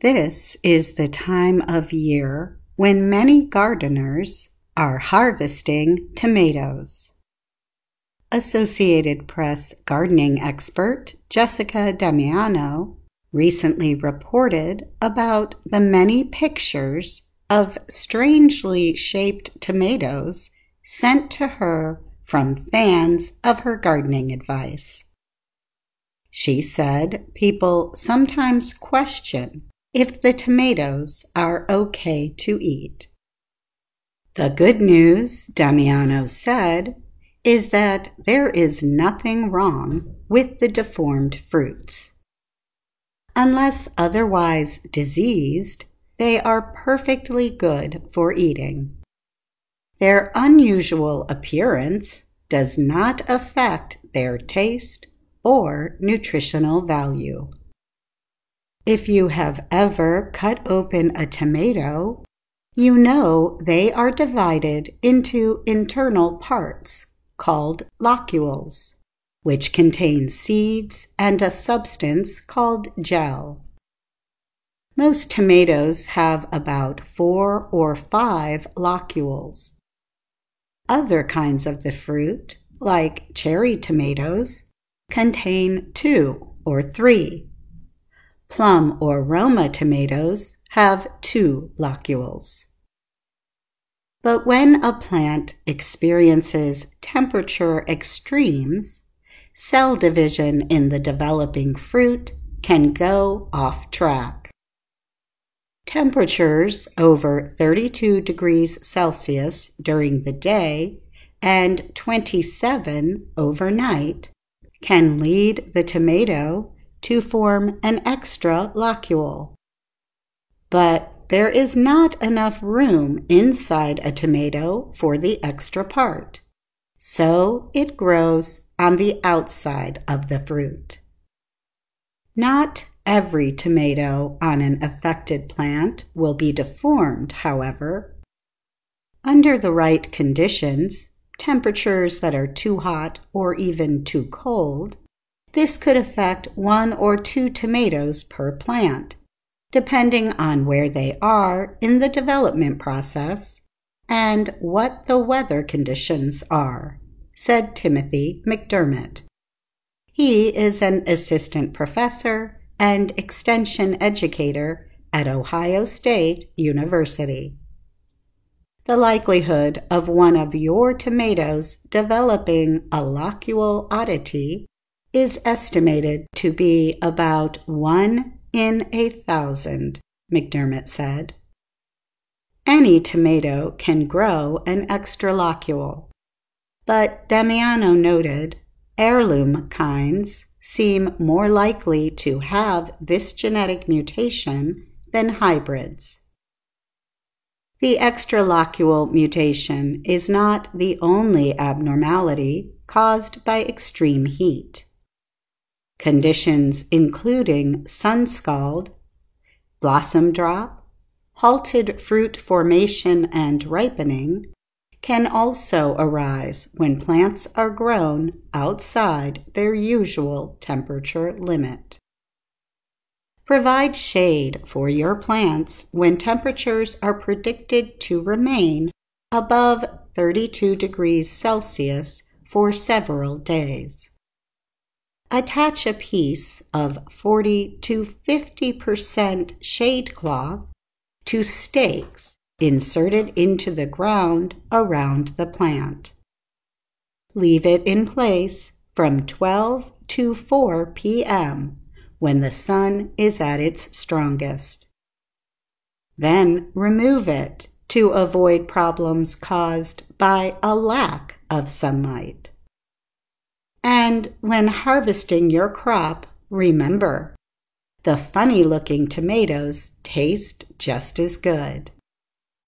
This is the time of year when many gardeners are harvesting tomatoes. Associated Press gardening expert Jessica Damiano recently reported about the many pictures of strangely shaped tomatoes sent to her from fans of her gardening advice. She said people sometimes question if the tomatoes are okay to eat. The good news, Damiano said, is that there is nothing wrong with the deformed fruits. Unless otherwise diseased, they are perfectly good for eating. Their unusual appearance does not affect their taste or nutritional value. If you have ever cut open a tomato, you know they are divided into internal parts called locules, which contain seeds and a substance called gel. Most tomatoes have about four or five locules. Other kinds of the fruit, like cherry tomatoes, contain two or three Plum or Roma tomatoes have two locules. But when a plant experiences temperature extremes, cell division in the developing fruit can go off track. Temperatures over 32 degrees Celsius during the day and 27 overnight can lead the tomato to form an extra locule. But there is not enough room inside a tomato for the extra part, so it grows on the outside of the fruit. Not every tomato on an affected plant will be deformed, however. Under the right conditions, temperatures that are too hot or even too cold, this could affect one or two tomatoes per plant, depending on where they are in the development process and what the weather conditions are, said Timothy McDermott. He is an assistant professor and extension educator at Ohio State University. The likelihood of one of your tomatoes developing a locule oddity is estimated to be about one in a thousand, McDermott said. Any tomato can grow an extra locule, but Damiano noted heirloom kinds seem more likely to have this genetic mutation than hybrids. The extralocule mutation is not the only abnormality caused by extreme heat. Conditions including sun scald, blossom drop, halted fruit formation and ripening can also arise when plants are grown outside their usual temperature limit. Provide shade for your plants when temperatures are predicted to remain above 32 degrees Celsius for several days. Attach a piece of 40 to 50% shade cloth to stakes inserted into the ground around the plant. Leave it in place from 12 to 4 p.m. when the sun is at its strongest. Then remove it to avoid problems caused by a lack of sunlight. And when harvesting your crop, remember the funny looking tomatoes taste just as good.